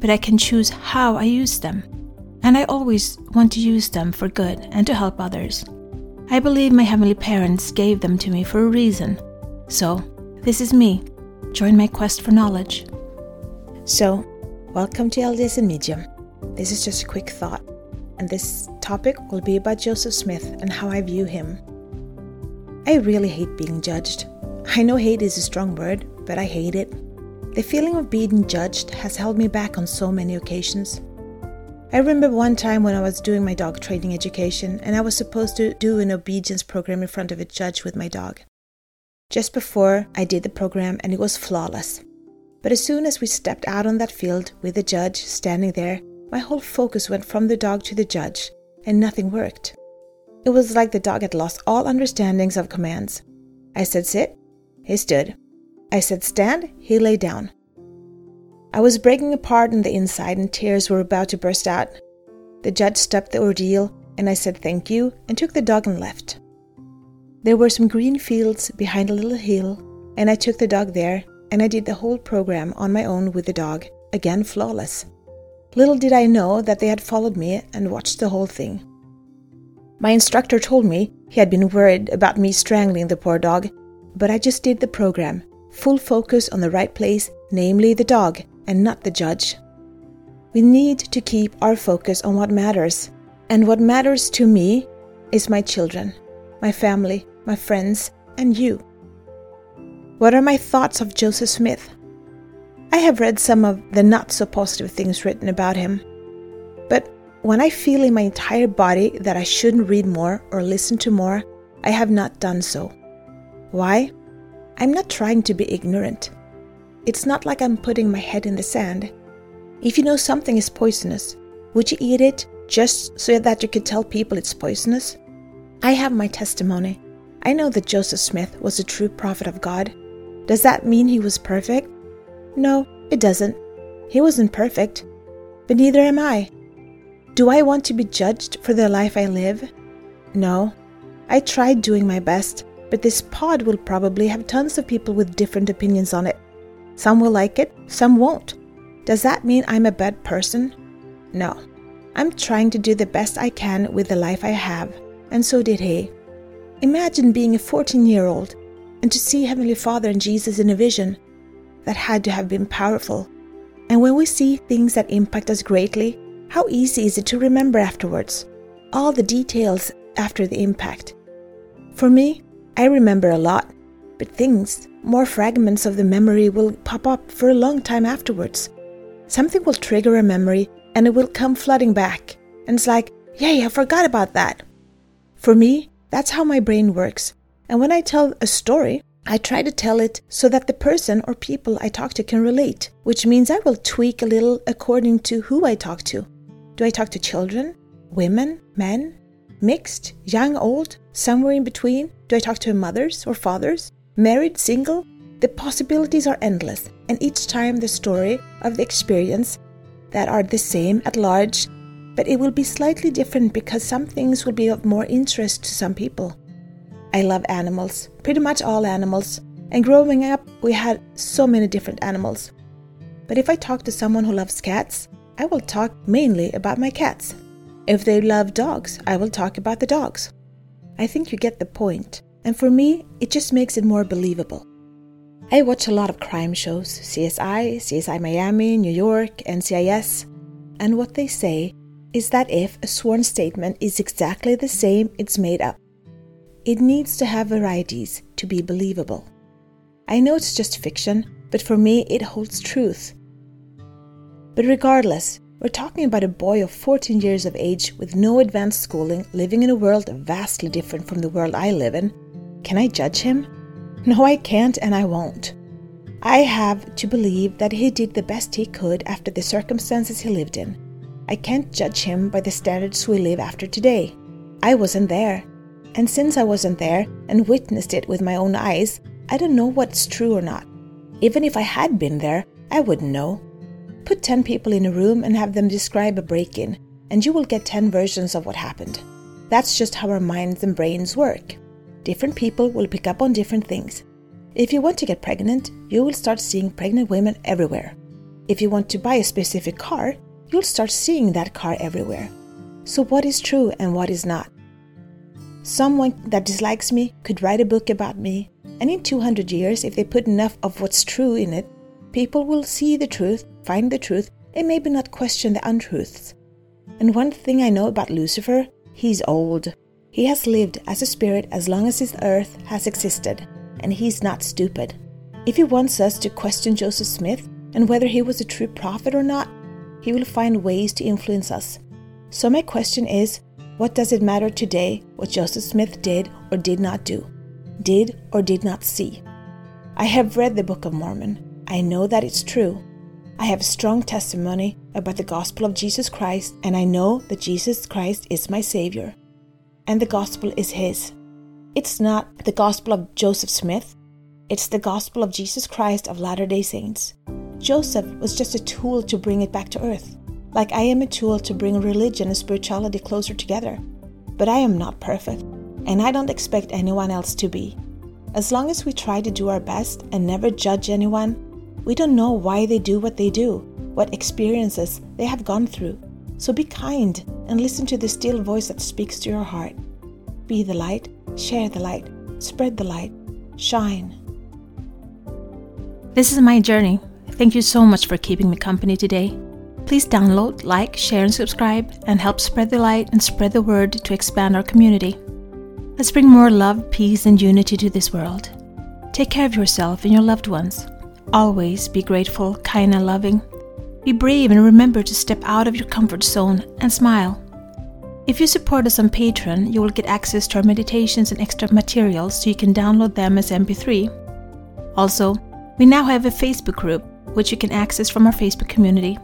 but I can choose how I use them. And I always want to use them for good and to help others. I believe my heavenly parents gave them to me for a reason. So, this is me. Join my quest for knowledge. So, welcome to LDS and Medium. This is just a quick thought, and this topic will be about Joseph Smith and how I view him. I really hate being judged. I know hate is a strong word, but I hate it. The feeling of being judged has held me back on so many occasions. I remember one time when I was doing my dog training education and I was supposed to do an obedience program in front of a judge with my dog. Just before I did the program and it was flawless. But as soon as we stepped out on that field with the judge standing there, my whole focus went from the dog to the judge and nothing worked. It was like the dog had lost all understandings of commands. I said sit, he stood. I said stand, he lay down. I was breaking apart on the inside and tears were about to burst out. The judge stopped the ordeal and I said thank you and took the dog and left. There were some green fields behind a little hill and I took the dog there and I did the whole program on my own with the dog, again flawless. Little did I know that they had followed me and watched the whole thing. My instructor told me he had been worried about me strangling the poor dog, but I just did the program full focus on the right place, namely the dog, and not the judge. We need to keep our focus on what matters, and what matters to me is my children, my family, my friends, and you. What are my thoughts of Joseph Smith? I have read some of the not so positive things written about him, but when I feel in my entire body that I shouldn't read more or listen to more, I have not done so. Why? I'm not trying to be ignorant. It's not like I'm putting my head in the sand. If you know something is poisonous, would you eat it just so that you could tell people it's poisonous? I have my testimony. I know that Joseph Smith was a true prophet of God. Does that mean he was perfect? No, it doesn't. He wasn't perfect, but neither am I. Do I want to be judged for the life I live? No. I tried doing my best, but this pod will probably have tons of people with different opinions on it. Some will like it, some won't. Does that mean I'm a bad person? No. I'm trying to do the best I can with the life I have, and so did he. Imagine being a 14 year old and to see Heavenly Father and Jesus in a vision. That had to have been powerful. And when we see things that impact us greatly, how easy is it to remember afterwards? All the details after the impact. For me, I remember a lot, but things, more fragments of the memory will pop up for a long time afterwards. Something will trigger a memory and it will come flooding back. And it's like, yay, I forgot about that. For me, that's how my brain works. And when I tell a story, I try to tell it so that the person or people I talk to can relate, which means I will tweak a little according to who I talk to. Do I talk to children, women, men, mixed, young, old, somewhere in between? Do I talk to mothers or fathers? Married, single? The possibilities are endless, and each time the story of the experience that are the same at large, but it will be slightly different because some things will be of more interest to some people. I love animals, pretty much all animals, and growing up, we had so many different animals. But if I talk to someone who loves cats, I will talk mainly about my cats. If they love dogs, I will talk about the dogs. I think you get the point, and for me, it just makes it more believable. I watch a lot of crime shows CSI, CSI Miami, New York, NCIS, and what they say is that if a sworn statement is exactly the same, it's made up. It needs to have varieties to be believable. I know it's just fiction, but for me, it holds truth. But regardless, we're talking about a boy of 14 years of age with no advanced schooling, living in a world vastly different from the world I live in. Can I judge him? No, I can't and I won't. I have to believe that he did the best he could after the circumstances he lived in. I can't judge him by the standards we live after today. I wasn't there. And since I wasn't there and witnessed it with my own eyes, I don't know what's true or not. Even if I had been there, I wouldn't know. Put 10 people in a room and have them describe a break in, and you will get 10 versions of what happened. That's just how our minds and brains work. Different people will pick up on different things. If you want to get pregnant, you will start seeing pregnant women everywhere. If you want to buy a specific car, you'll start seeing that car everywhere. So, what is true and what is not? Someone that dislikes me could write a book about me, and in 200 years, if they put enough of what's true in it, people will see the truth, find the truth, and maybe not question the untruths. And one thing I know about Lucifer, he's old. He has lived as a spirit as long as this earth has existed, and he's not stupid. If he wants us to question Joseph Smith and whether he was a true prophet or not, he will find ways to influence us. So, my question is what does it matter today what Joseph Smith did or did not do, did or did not see? I have read the Book of Mormon. I know that it's true. I have a strong testimony about the gospel of Jesus Christ, and I know that Jesus Christ is my Savior. And the gospel is His. It's not the gospel of Joseph Smith, it's the gospel of Jesus Christ of Latter day Saints. Joseph was just a tool to bring it back to earth like I am a tool to bring religion and spirituality closer together. But I am not perfect, and I don't expect anyone else to be. As long as we try to do our best and never judge anyone, we don't know why they do what they do, what experiences they have gone through. So be kind and listen to the still voice that speaks to your heart. Be the light, share the light, spread the light, shine. This is my journey. Thank you so much for keeping me company today. Please download, like, share, and subscribe, and help spread the light and spread the word to expand our community. Let's bring more love, peace, and unity to this world. Take care of yourself and your loved ones. Always be grateful, kind, and loving. Be brave and remember to step out of your comfort zone and smile. If you support us on Patreon, you will get access to our meditations and extra materials so you can download them as MP3. Also, we now have a Facebook group which you can access from our Facebook community.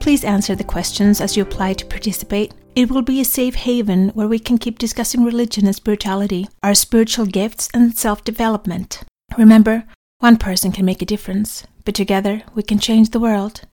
Please answer the questions as you apply to participate. It will be a safe haven where we can keep discussing religion and spirituality, our spiritual gifts, and self development. Remember, one person can make a difference, but together we can change the world.